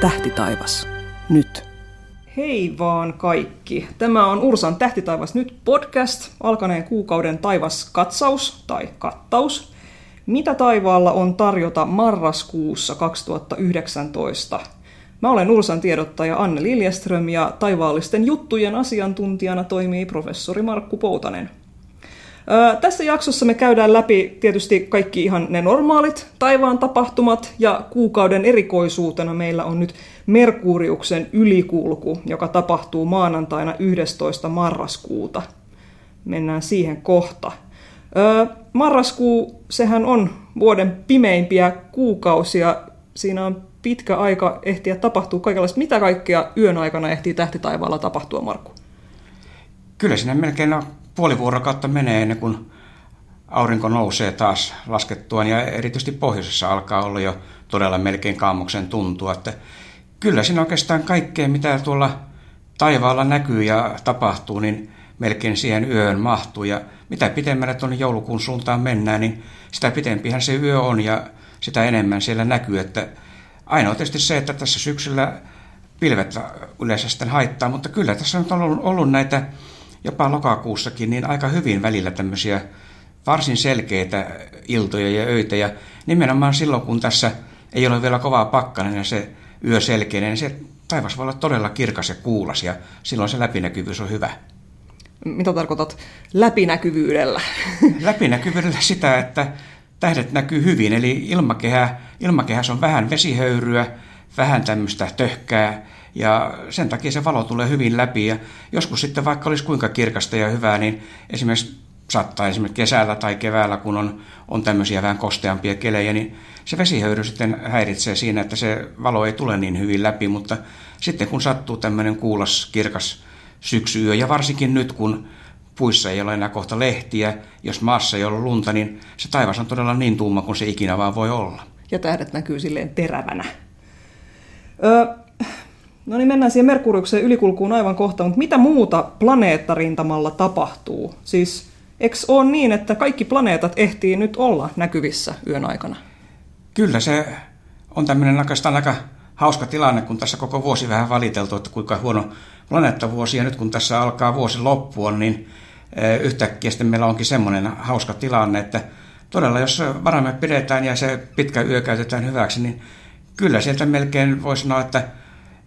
Tähtitaivas. Nyt. Hei vaan kaikki. Tämä on Ursan Tähtitaivas nyt podcast, alkaneen kuukauden taivaskatsaus tai kattaus. Mitä taivaalla on tarjota marraskuussa 2019? Mä olen Ursan tiedottaja Anne Liljeström ja taivaallisten juttujen asiantuntijana toimii professori Markku Poutanen. Tässä jaksossa me käydään läpi tietysti kaikki ihan ne normaalit taivaan tapahtumat ja kuukauden erikoisuutena meillä on nyt Merkuriuksen ylikulku, joka tapahtuu maanantaina 11. marraskuuta. Mennään siihen kohta. Marraskuu, sehän on vuoden pimeimpiä kuukausia. Siinä on pitkä aika ehtiä tapahtua kaikenlaista. Mitä kaikkea yön aikana ehtii tähtitaivaalla tapahtua, Markku? Kyllä siinä melkein on puoli vuorokautta menee ennen kuin aurinko nousee taas laskettuaan ja erityisesti pohjoisessa alkaa olla jo todella melkein kaamuksen tuntua. Että kyllä siinä oikeastaan kaikkea, mitä tuolla taivaalla näkyy ja tapahtuu, niin melkein siihen yöön mahtuu. Ja mitä pitemmälle tuonne joulukuun suuntaan mennään, niin sitä pitempihän se yö on ja sitä enemmän siellä näkyy. Että ainoa tietysti se, että tässä syksyllä pilvet yleensä sitten haittaa, mutta kyllä tässä on ollut, ollut näitä jopa lokakuussakin niin aika hyvin välillä tämmöisiä varsin selkeitä iltoja ja öitä. Ja nimenomaan silloin, kun tässä ei ole vielä kovaa pakkanen ja se yö selkeinen, niin se taivas voi olla todella kirkas ja kuulas ja silloin se läpinäkyvyys on hyvä. Mitä tarkoitat läpinäkyvyydellä? Läpinäkyvyydellä sitä, että tähdet näkyy hyvin, eli ilmakehä, ilmakehässä on vähän vesihöyryä, vähän tämmöistä töhkää, ja sen takia se valo tulee hyvin läpi. Ja joskus sitten vaikka olisi kuinka kirkasta ja hyvää, niin esimerkiksi saattaa esimerkiksi kesällä tai keväällä, kun on, on tämmöisiä vähän kosteampia kelejä, niin se vesihöyry sitten häiritsee siinä, että se valo ei tule niin hyvin läpi, mutta sitten kun sattuu tämmöinen kuulas, kirkas syksyyö, ja varsinkin nyt, kun puissa ei ole enää kohta lehtiä, jos maassa ei ole lunta, niin se taivas on todella niin tuuma kuin se ikinä vaan voi olla. Ja tähdet näkyy silleen terävänä. Ö, No niin, mennään siihen Merkuriuksen ylikulkuun aivan kohta, mutta mitä muuta planeettarintamalla tapahtuu? Siis eikö ole niin, että kaikki planeetat ehtii nyt olla näkyvissä yön aikana? Kyllä, se on tämmöinen oikeastaan aika hauska tilanne, kun tässä koko vuosi vähän valiteltu, että kuinka huono planeettavuosi, ja nyt kun tässä alkaa vuosi loppua, niin eh, yhtäkkiä sitten meillä onkin semmoinen hauska tilanne, että todella jos varamme pidetään ja se pitkä yö käytetään hyväksi, niin kyllä sieltä melkein voi sanoa, että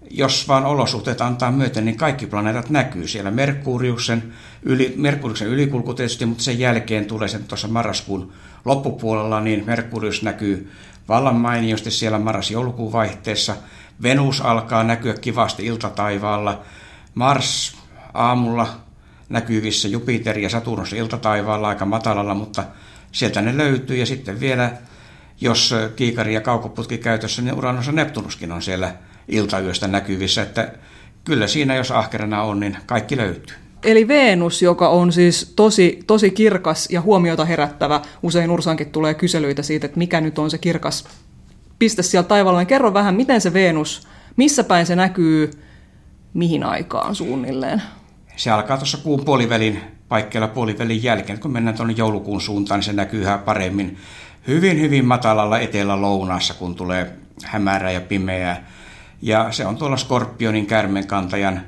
jos vaan olosuhteet antaa myöten, niin kaikki planeetat näkyy siellä. Merkuriuksen, yli, Merkuriuksen ylikulku tietysti, mutta sen jälkeen tulee sen tuossa marraskuun loppupuolella, niin Merkurius näkyy vallan mainiosti siellä marras-joulukuun vaihteessa. Venus alkaa näkyä kivasti iltataivaalla. Mars aamulla näkyvissä Jupiter ja Saturnus iltataivaalla aika matalalla, mutta sieltä ne löytyy. Ja sitten vielä, jos kiikari ja kaukoputki käytössä, niin Uranus ja Neptunuskin on siellä iltayöstä näkyvissä, että kyllä siinä, jos ahkerana on, niin kaikki löytyy. Eli Venus, joka on siis tosi, tosi kirkas ja huomiota herättävä, usein Ursankin tulee kyselyitä siitä, että mikä nyt on se kirkas piste siellä taivaalla. Niin kerro vähän, miten se Venus, missä päin se näkyy, mihin aikaan suunnilleen? Se alkaa tuossa kuun puolivälin paikkeilla puolivälin jälkeen. Kun mennään tuonne joulukuun suuntaan, niin se näkyy yhä paremmin. Hyvin, hyvin matalalla etelä-lounaassa, kun tulee hämärää ja pimeää ja se on tuolla Skorpionin kärmenkantajan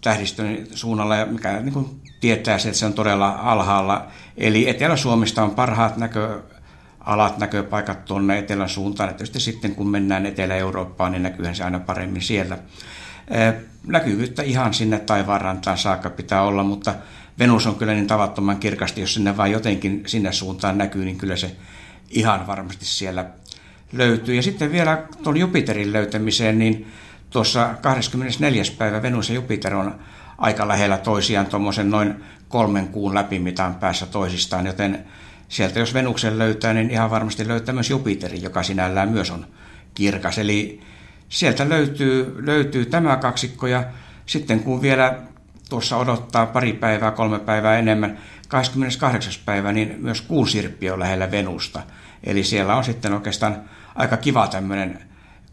tähdistön suunnalla, mikä niin kuin tietää se, että se on todella alhaalla. Eli Etelä-Suomesta on parhaat näköalat, näköpaikat tuonne etelän suuntaan. Ja tietysti sitten kun mennään Etelä-Eurooppaan, niin näkyyhän se aina paremmin siellä. Näkyvyyttä ihan sinne taivaanrantaan saakka pitää olla, mutta Venus on kyllä niin tavattoman kirkasti, jos sinne vain jotenkin sinne suuntaan näkyy, niin kyllä se ihan varmasti siellä löytyy. Ja sitten vielä tuon Jupiterin löytämiseen, niin tuossa 24. päivä Venus ja Jupiter on aika lähellä toisiaan tuommoisen noin kolmen kuun läpimitan päässä toisistaan, joten sieltä jos Venuksen löytää, niin ihan varmasti löytää myös Jupiterin, joka sinällään myös on kirkas. Eli sieltä löytyy, löytyy tämä kaksikko ja sitten kun vielä tuossa odottaa pari päivää, kolme päivää enemmän, 28. päivä, niin myös kuun sirppi on lähellä Venusta. Eli siellä on sitten oikeastaan aika kiva tämmöinen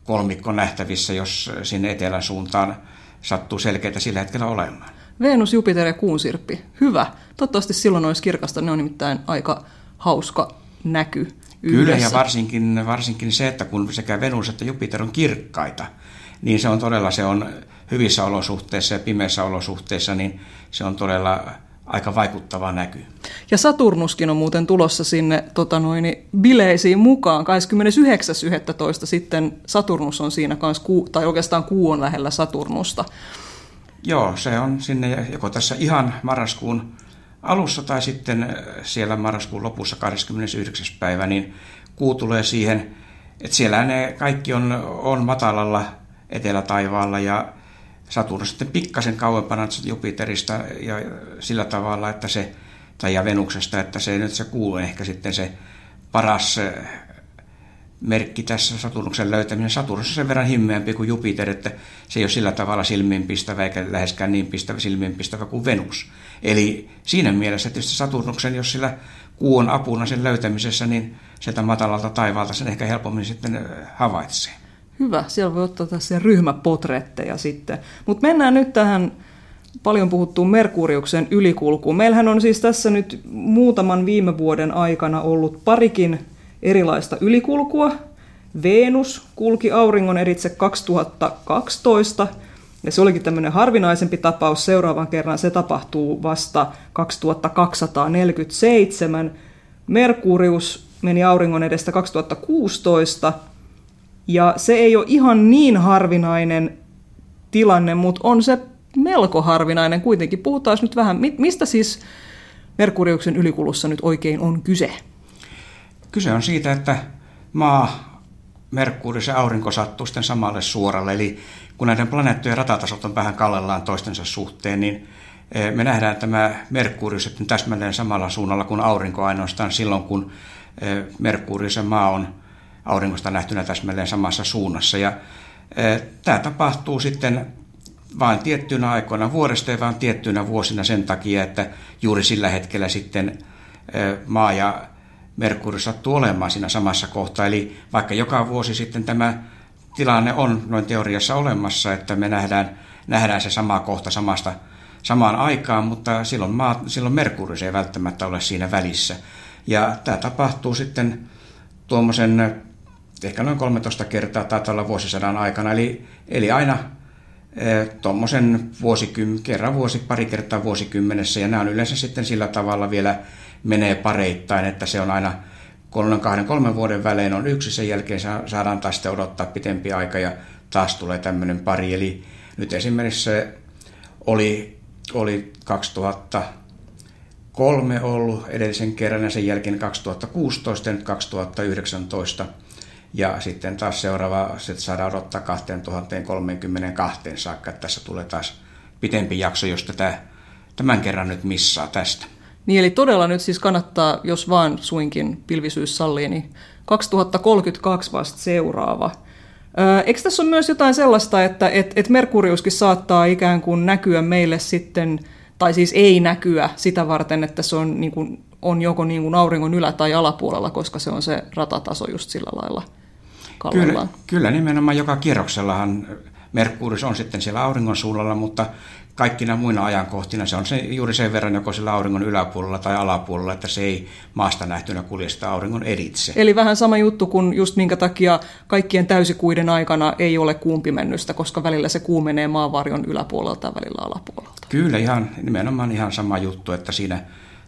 kolmikko nähtävissä, jos sinne etelän suuntaan sattuu selkeitä sillä hetkellä olemaan. Venus, Jupiter ja kuunsirppi. Hyvä. Toivottavasti silloin olisi kirkasta. Ne on nimittäin aika hauska näky. yhdessä. Kyllä, ja varsinkin, varsinkin se, että kun sekä Venus että Jupiter on kirkkaita, niin se on todella, se on hyvissä olosuhteissa ja pimeissä olosuhteissa, niin se on todella aika vaikuttava näky. Ja Saturnuskin on muuten tulossa sinne tota noin, bileisiin mukaan. 29.11. sitten Saturnus on siinä kanssa, tai oikeastaan kuu on lähellä Saturnusta. Joo, se on sinne joko tässä ihan marraskuun alussa tai sitten siellä marraskuun lopussa 29. päivä, niin kuu tulee siihen, että siellä ne kaikki on, on matalalla etelätaivaalla ja Saturnus sitten pikkasen kauempana Jupiterista ja sillä tavalla, että se, tai ja Venuksesta, että se nyt se kuu ehkä sitten se paras merkki tässä Saturnuksen löytäminen. Saturnus on sen verran himmeämpi kuin Jupiter, että se ei ole sillä tavalla silmiinpistävä eikä läheskään niin pistävä, silmiinpistävä kuin Venus. Eli siinä mielessä tietysti Saturnuksen, jos sillä kuu on apuna sen löytämisessä, niin sieltä matalalta taivaalta sen ehkä helpommin sitten havaitsee. Hyvä, siellä voi ottaa tässä ryhmäpotretteja sitten. Mutta mennään nyt tähän paljon puhuttuun Merkuriuksen ylikulkuun. Meillähän on siis tässä nyt muutaman viime vuoden aikana ollut parikin erilaista ylikulkua. Venus kulki auringon eritse 2012, ja se olikin tämmöinen harvinaisempi tapaus. Seuraavan kerran se tapahtuu vasta 2247. Merkurius meni auringon edestä 2016, ja se ei ole ihan niin harvinainen tilanne, mutta on se melko harvinainen kuitenkin. Puhutaan nyt vähän, mistä siis Merkuriuksen ylikulussa nyt oikein on kyse? Kyse on siitä, että maa, Merkuri ja aurinko sattuu sitten samalle suoralle. Eli kun näiden planeettojen ratatasot on vähän kallellaan toistensa suhteen, niin eh, me nähdään tämä Merkurius sitten täsmälleen samalla suunnalla kuin aurinko ainoastaan silloin, kun eh, Merkurius ja maa on auringosta nähtynä täsmälleen samassa suunnassa. Ja eh, tämä tapahtuu sitten vain tiettyinä aikoina vuodesta ja vain tiettyinä vuosina sen takia, että juuri sillä hetkellä sitten maa ja Merkuri sattuu olemaan siinä samassa kohtaa. Eli vaikka joka vuosi sitten tämä tilanne on noin teoriassa olemassa, että me nähdään, nähdään se sama kohta samasta, samaan aikaan, mutta silloin, maa, silloin Merkuri ei välttämättä ole siinä välissä. Ja tämä tapahtuu sitten tuommoisen ehkä noin 13 kertaa taitaa olla vuosisadan aikana, eli, eli aina e, tuommoisen vuosikym, kerran vuosi, pari kertaa vuosikymmenessä, ja nämä on yleensä sitten sillä tavalla vielä menee pareittain, että se on aina kolmen, kahden, kolmen vuoden välein on yksi, sen jälkeen saadaan taas sitten odottaa pitempi aika ja taas tulee tämmöinen pari. Eli nyt esimerkiksi se oli, oli 2003 ollut edellisen kerran ja sen jälkeen 2016 ja nyt 2019. Ja sitten taas seuraava se saadaan odottaa 2032 saakka, että tässä tulee taas pitempi jakso, jos tätä tämän kerran nyt missaa tästä. Niin eli todella nyt siis kannattaa, jos vaan suinkin pilvisyys sallii, niin 2032 vasta seuraava. eikö tässä ole myös jotain sellaista, että et, et Merkuriuskin saattaa ikään kuin näkyä meille sitten, tai siis ei näkyä sitä varten, että se on, niin kuin, on joko niin kuin auringon ylä- tai alapuolella, koska se on se ratataso just sillä lailla Kyllä, kyllä nimenomaan joka kierroksellahan Merkurius on sitten siellä auringon suunnalla, mutta kaikkina muina ajankohtina se on se, juuri sen verran joko sillä auringon yläpuolella tai alapuolella, että se ei maasta nähtynä kulje sitä auringon editse. Eli vähän sama juttu kuin just minkä takia kaikkien täysikuiden aikana ei ole kuumpimennystä, koska välillä se kuu menee maavarjon yläpuolelta ja välillä alapuolelta. Kyllä, ihan, nimenomaan ihan sama juttu, että siinä,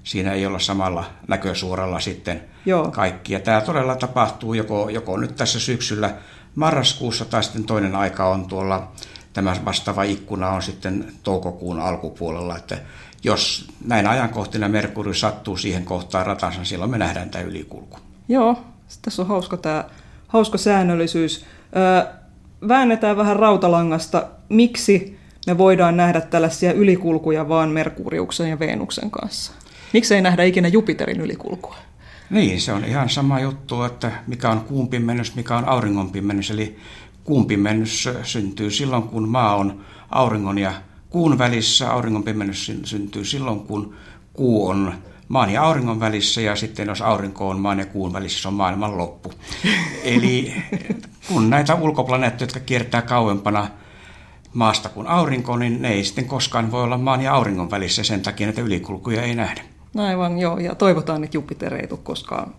siinä ei olla samalla näkösuoralla sitten Joo. kaikki. Ja tämä todella tapahtuu joko, joko nyt tässä syksyllä marraskuussa tai sitten toinen aika on tuolla tämä vastaava ikkuna on sitten toukokuun alkupuolella, että jos näin ajankohtina Merkuri sattuu siihen kohtaan ratansa, silloin me nähdään tämä ylikulku. Joo, tässä on hauska tämä hauska säännöllisyys. Öö, väännetään vähän rautalangasta, miksi me voidaan nähdä tällaisia ylikulkuja vaan Merkuriuksen ja Venuksen kanssa. Miksi ei nähdä ikinä Jupiterin ylikulkua? Niin, se on ihan sama juttu, että mikä on kuun pimennys, mikä on auringon pimennys. Eli kuun pimennys syntyy silloin, kun maa on auringon ja kuun välissä. Auringon pimennys syntyy silloin, kun kuu on maan ja auringon välissä ja sitten jos aurinko on maan ja kuun välissä, se on maailman loppu. Eli kun näitä ulkoplaneettoja, jotka kiertää kauempana maasta kuin aurinko, niin ne ei sitten koskaan voi olla maan ja auringon välissä sen takia näitä ylikulkuja ei nähdä. Aivan, joo, ja toivotaan, että Jupiter ei tule koskaan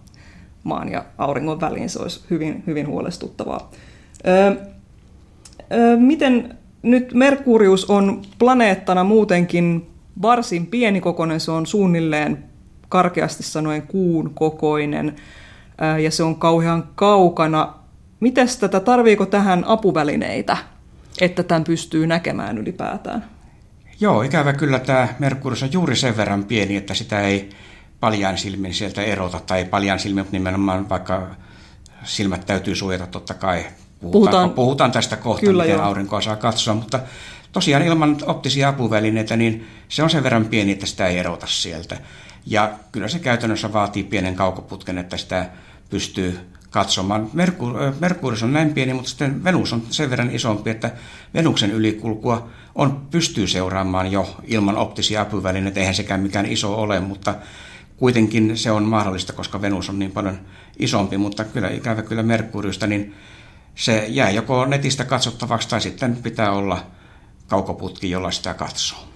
maan ja auringon väliin. Se olisi hyvin, hyvin huolestuttavaa. Öö, öö, miten nyt Merkurius on planeettana muutenkin varsin pienikokoinen, se on suunnilleen karkeasti sanoen kuun kokoinen ja se on kauhean kaukana. Mites tätä, tarviiko tähän apuvälineitä, että tämän pystyy näkemään ylipäätään? Joo, ikävä kyllä tämä Merkurius on juuri sen verran pieni, että sitä ei paljain silmin sieltä erota, tai paljain silmin, mutta nimenomaan vaikka silmät täytyy suojata totta kai. Puhutaan, puhutaan, puhutaan tästä kohta, kyllä miten jo. aurinkoa saa katsoa, mutta tosiaan ilman optisia apuvälineitä, niin se on sen verran pieni, että sitä ei erota sieltä. Ja kyllä se käytännössä vaatii pienen kaukoputken, että sitä pystyy katsomaan. Merkurius on näin pieni, mutta sitten Venus on sen verran isompi, että Venuksen ylikulkua on pystyy seuraamaan jo ilman optisia apuvälineitä. Eihän sekään mikään iso ole, mutta kuitenkin se on mahdollista, koska Venus on niin paljon isompi, mutta kyllä ikävä kyllä Merkuriusta, niin se jää joko netistä katsottavaksi tai sitten pitää olla kaukoputki, jolla sitä katsoo.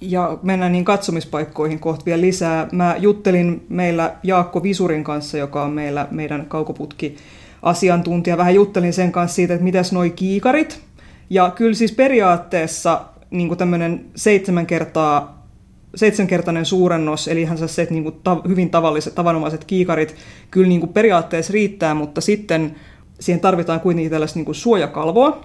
Ja mennään niin katsomispaikkoihin kohta vielä lisää. Mä juttelin meillä Jaakko Visurin kanssa, joka on meillä meidän kaukoputki asiantuntija. Vähän juttelin sen kanssa siitä, että mitäs noi kiikarit. Ja kyllä siis periaatteessa niin tämmöinen seitsemän kertaa seitsemänkertainen suurennos, eli ihan se, niin kuin ta, hyvin tavalliset, tavanomaiset kiikarit kyllä niin kuin periaatteessa riittää, mutta sitten siihen tarvitaan kuitenkin tällaista niin kuin suojakalvoa,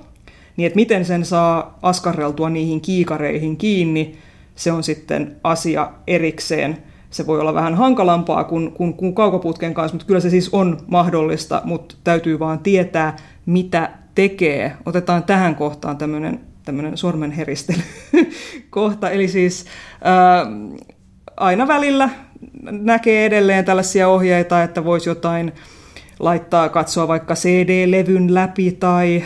niin että miten sen saa askarreltua niihin kiikareihin kiinni, se on sitten asia erikseen. Se voi olla vähän hankalampaa kuin, kuin, kuin kaukoputken kanssa, mutta kyllä se siis on mahdollista, mutta täytyy vaan tietää, mitä tekee. Otetaan tähän kohtaan tämmöinen tämmöinen sormenheristely kohta. Eli siis ää, aina välillä näkee edelleen tällaisia ohjeita, että voisi jotain laittaa, katsoa vaikka CD-levyn läpi tai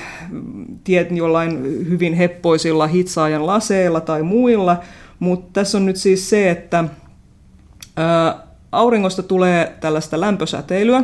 tiet, jollain hyvin heppoisilla hitsaajan laseilla tai muilla. Mutta tässä on nyt siis se, että ää, auringosta tulee tällaista lämpösäteilyä,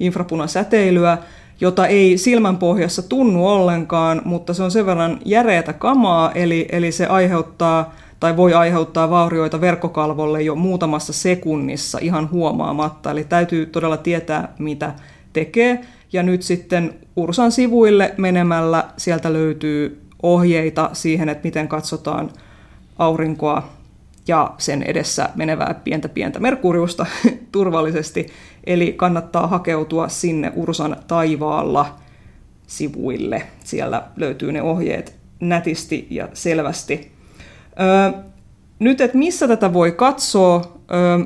infrapunasäteilyä, jota ei silmän pohjassa tunnu ollenkaan, mutta se on sen verran järeätä kamaa, eli, eli se aiheuttaa tai voi aiheuttaa vaurioita verkkokalvolle jo muutamassa sekunnissa ihan huomaamatta. Eli täytyy todella tietää, mitä tekee. Ja nyt sitten Ursan sivuille menemällä sieltä löytyy ohjeita siihen, että miten katsotaan aurinkoa ja sen edessä menevää pientä pientä Merkuriusta turvallisesti. Eli kannattaa hakeutua sinne Ursan taivaalla sivuille. Siellä löytyy ne ohjeet nätisti ja selvästi. Öö, nyt, että missä tätä voi katsoa, öö,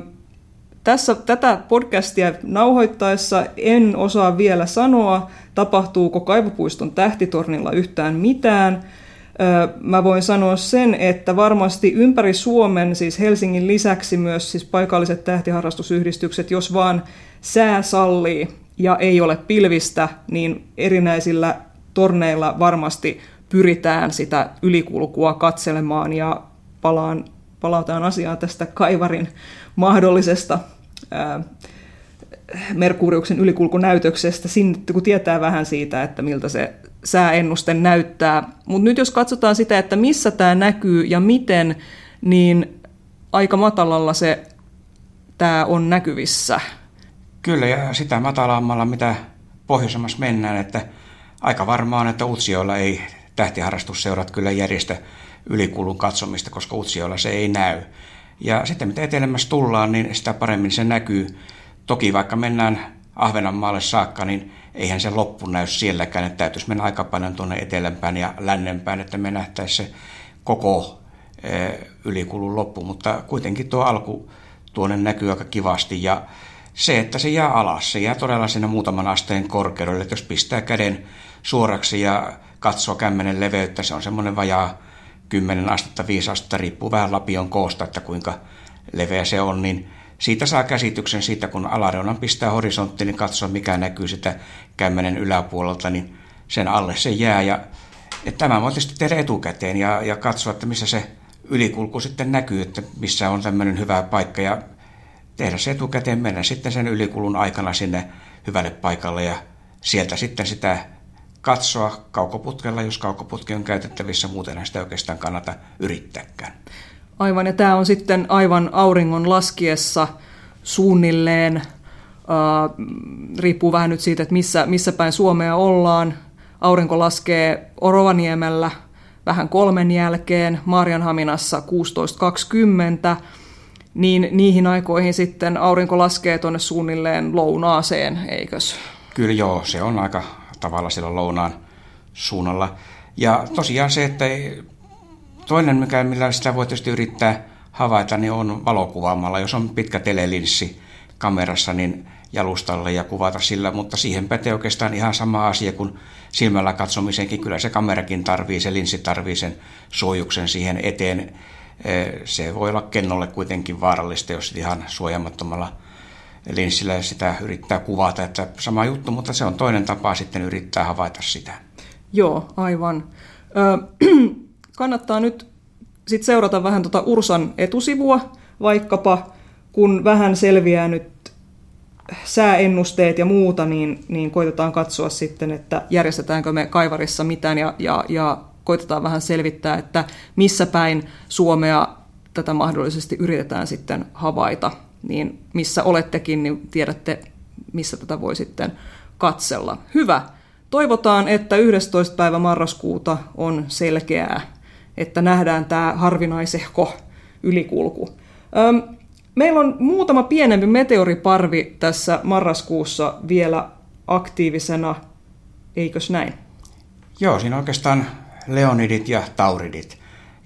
tässä, tätä podcastia nauhoittaessa en osaa vielä sanoa, tapahtuuko Kaivopuiston tähtitornilla yhtään mitään. Mä voin sanoa sen, että varmasti ympäri Suomen, siis Helsingin lisäksi myös siis paikalliset tähtiharrastusyhdistykset, jos vaan sää sallii ja ei ole pilvistä, niin erinäisillä torneilla varmasti pyritään sitä ylikulkua katselemaan ja palaan, palataan asiaan tästä Kaivarin mahdollisesta ää, Merkuriuksen ylikulkunäytöksestä, sinne, kun tietää vähän siitä, että miltä se sääennuste näyttää. Mutta nyt jos katsotaan sitä, että missä tämä näkyy ja miten, niin aika matalalla se tämä on näkyvissä. Kyllä, ja sitä matalammalla, mitä pohjoisemmassa mennään, että aika varmaan, että Utsioilla ei tähtiharrastusseurat kyllä järjestä ylikulun katsomista, koska Utsioilla se ei näy. Ja sitten mitä etelämässä tullaan, niin sitä paremmin se näkyy. Toki vaikka mennään Ahvenanmaalle saakka, niin eihän se loppu näy sielläkään, että täytyisi mennä aika paljon tuonne etelämpään ja lännempään, että me nähtäisiin se koko eh, ylikulun loppu, mutta kuitenkin tuo alku tuonne näkyy aika kivasti ja se, että se jää alas, se jää todella sinne muutaman asteen korkeudelle, että jos pistää käden suoraksi ja katsoo kämmenen leveyttä, se on semmoinen vajaa 10 astetta, 5 astetta, riippuu vähän lapion koosta, että kuinka leveä se on, niin siitä saa käsityksen siitä, kun alareunan pistää horisonttiin, niin katsoo mikä näkyy sitä kämmenen yläpuolelta, niin sen alle se jää. Ja, että tämä voi tietysti tehdä etukäteen ja, ja katsoa, että missä se ylikulku sitten näkyy, että missä on tämmöinen hyvä paikka ja tehdä se etukäteen, mennä sitten sen ylikulun aikana sinne hyvälle paikalle ja sieltä sitten sitä katsoa kaukoputkella, jos kaukoputki on käytettävissä, muuten sitä oikeastaan kannata yrittääkään. Aivan, ja tämä on sitten aivan auringon laskiessa suunnilleen riippuu vähän nyt siitä, että missä, missä päin Suomea ollaan. Aurinko laskee Orovaniemellä vähän kolmen jälkeen, Marjanhaminassa 16.20, niin niihin aikoihin sitten aurinko laskee tuonne suunnilleen lounaaseen, eikös? Kyllä joo, se on aika tavalla siellä lounaan suunnalla. Ja tosiaan se, että toinen, mikä, millä sitä voi tietysti yrittää havaita, niin on valokuvaamalla. Jos on pitkä telelinssi kamerassa, niin jalustalle ja kuvata sillä, mutta siihen pätee oikeastaan ihan sama asia kuin silmällä katsomisenkin. Kyllä se kamerakin tarvii, se linssi tarvii sen suojuksen siihen eteen. Se voi olla kennolle kuitenkin vaarallista, jos ihan suojamattomalla linssillä sitä yrittää kuvata. Että sama juttu, mutta se on toinen tapa sitten yrittää havaita sitä. Joo, aivan. Ö, kannattaa nyt sit seurata vähän tuota Ursan etusivua, vaikkapa kun vähän selviää nyt sääennusteet ja muuta, niin, niin koitetaan katsoa sitten, että järjestetäänkö me Kaivarissa mitään ja, ja, ja koitetaan vähän selvittää, että missä päin Suomea tätä mahdollisesti yritetään sitten havaita. Niin missä olettekin, niin tiedätte, missä tätä voi sitten katsella. Hyvä. Toivotaan, että 11. päivä marraskuuta on selkeää, että nähdään tämä harvinaisehko ylikulku. Öm, Meillä on muutama pienempi meteoriparvi tässä marraskuussa vielä aktiivisena, eikös näin? Joo, siinä oikeastaan leonidit ja tauridit.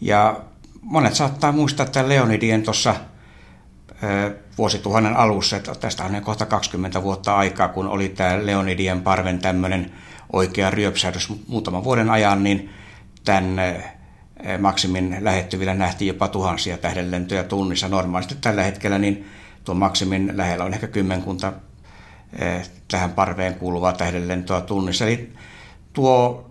Ja monet saattaa muistaa että leonidien tuossa vuosituhannen alussa, että tästä on kohta 20 vuotta aikaa, kun oli tämä Leonidien parven tämmöinen oikea ryöpsähdys muutaman vuoden ajan, niin tämän maksimin lähettyvillä nähtiin jopa tuhansia tähdenlentoja tunnissa. Normaalisti tällä hetkellä niin tuon maksimin lähellä on ehkä kymmenkunta eh, tähän parveen kuuluvaa tähdenlentoa tunnissa. Eli tuo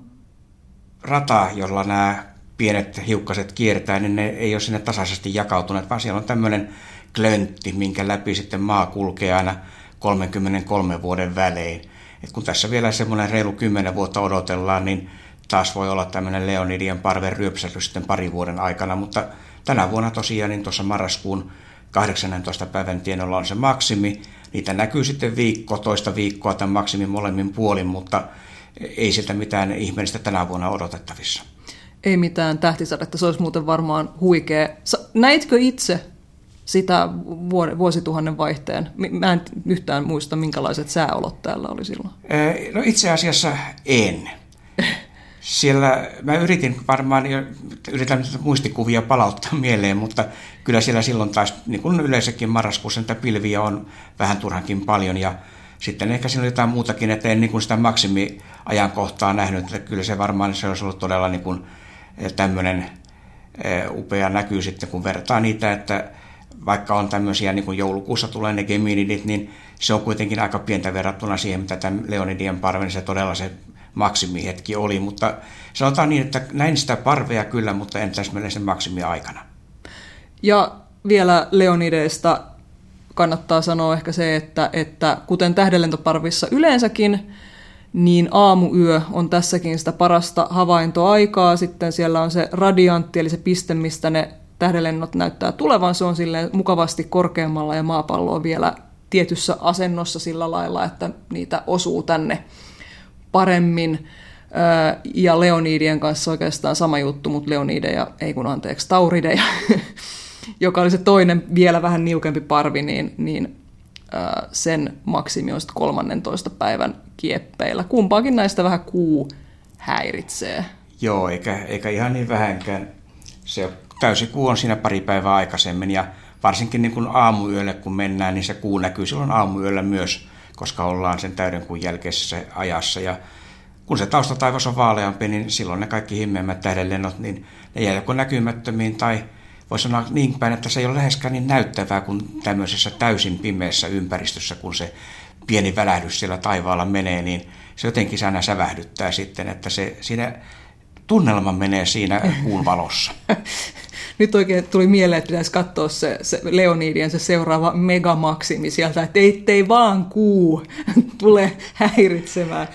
rata, jolla nämä pienet hiukkaset kiertää, niin ne ei ole sinne tasaisesti jakautuneet, vaan siellä on tämmöinen klöntti, minkä läpi sitten maa kulkee aina 33 vuoden välein. Et kun tässä vielä semmoinen reilu 10 vuotta odotellaan, niin taas voi olla tämmöinen Leonidien parven ryöpsähdys sitten parin vuoden aikana, mutta tänä vuonna tosiaan niin tuossa marraskuun 18. päivän tienolla on se maksimi. Niitä näkyy sitten viikko, toista viikkoa tämän maksimin molemmin puolin, mutta ei siltä mitään ihmeellistä tänä vuonna odotettavissa. Ei mitään tähtisadetta, se olisi muuten varmaan huikea. Näitkö itse sitä vuosituhannen vaihteen? Mä en yhtään muista, minkälaiset sääolot täällä oli silloin. No itse asiassa en siellä mä yritin varmaan, yritän muistikuvia palauttaa mieleen, mutta kyllä siellä silloin taas, niin kuin yleensäkin marraskuussa, niitä pilviä on vähän turhankin paljon ja sitten ehkä siinä oli jotain muutakin, että en niin kuin sitä maksimiajankohtaa nähnyt, että kyllä se varmaan se olisi ollut todella niin kuin eh, tämmöinen eh, upea näkyy sitten, kun vertaa niitä, että vaikka on tämmöisiä, niin kuin joulukuussa tulee ne geminidit, niin se on kuitenkin aika pientä verrattuna siihen, mitä tämä Leonidien parven, se todella se maksimihetki oli, mutta sanotaan niin, että näin sitä parvea kyllä, mutta en täsmälleen sen maksimi aikana. Ja vielä Leonideesta kannattaa sanoa ehkä se, että, että kuten tähdenlentoparvissa yleensäkin, niin aamuyö on tässäkin sitä parasta havaintoaikaa. Sitten siellä on se radiantti, eli se piste, mistä ne tähdenlennot näyttää tulevan. Se on sille mukavasti korkeammalla ja maapallo on vielä tietyssä asennossa sillä lailla, että niitä osuu tänne paremmin. Ja Leonidien kanssa oikeastaan sama juttu, mutta Leonideja, ei kun anteeksi, Taurideja, joka oli se toinen vielä vähän niukempi parvi, niin, niin sen maksimi on 13 päivän kieppeillä. Kumpaakin näistä vähän kuu häiritsee. Joo, eikä, eikä ihan niin vähänkään. Se täysi kuu on siinä pari päivää aikaisemmin ja varsinkin niin kuin aamuyölle kun mennään, niin se kuu näkyy silloin aamuyöllä myös koska ollaan sen täyden kuun jälkeisessä ajassa. Ja kun se taustataivas on vaaleampi, niin silloin ne kaikki himmeimmät tähdenlennot, niin ne jää joko näkymättömiin tai voi sanoa niin päin, että se ei ole läheskään niin näyttävää kuin tämmöisessä täysin pimeässä ympäristössä, kun se pieni välähdys siellä taivaalla menee, niin se jotenkin aina sävähdyttää sitten, että se siinä tunnelma menee siinä kuun valossa. Nyt oikein tuli mieleen, että pitäisi katsoa se, se Leonidien se seuraava megamaksimi sieltä, että ei vaan kuu tule häiritsemään.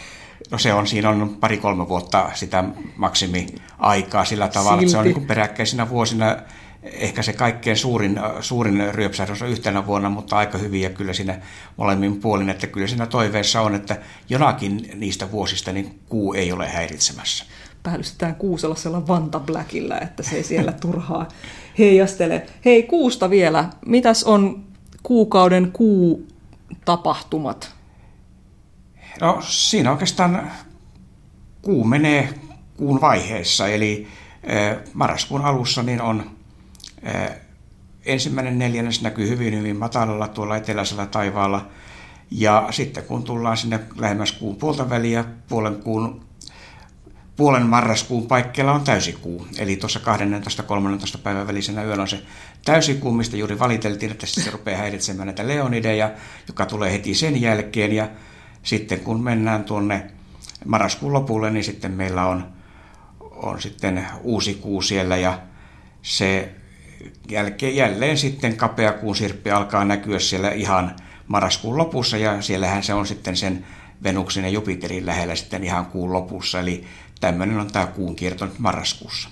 No se on, siinä on pari-kolme vuotta sitä maksimi-aikaa sillä tavalla, Silti. että se on niin peräkkäisinä vuosina ehkä se kaikkein suurin, suurin ryöpsähdys on yhtenä vuonna, mutta aika hyvin ja kyllä siinä molemmin puolin, että kyllä siinä toiveessa on, että jonakin niistä vuosista niin kuu ei ole häiritsemässä. Päällystetään kuu sellaisella Vanta Blackillä, että se ei siellä turhaa heijastele. Hei, kuusta vielä. Mitäs on kuukauden kuu tapahtumat? No siinä oikeastaan kuu menee kuun vaiheessa, eli marraskuun alussa niin on ensimmäinen neljännes näkyy hyvin hyvin matalalla tuolla eteläisellä taivaalla. Ja sitten kun tullaan sinne lähemmäs kuun puolta väliä, puolen, kuun, puolen marraskuun paikkeilla on täysikuu. Eli tuossa 12-13 päivän välisenä yönä on se täysikuu, mistä juuri valiteltiin, että se rupeaa häiritsemään näitä leonideja, joka tulee heti sen jälkeen. Ja sitten kun mennään tuonne marraskuun lopulle, niin sitten meillä on, on sitten uusi kuu siellä ja se jälkeen jälleen sitten kapeakuun sirppi alkaa näkyä siellä ihan marraskuun lopussa ja siellähän se on sitten sen Venuksen ja Jupiterin lähellä sitten ihan kuun lopussa. Eli tämmöinen on tämä kuun kierto nyt marraskuussa.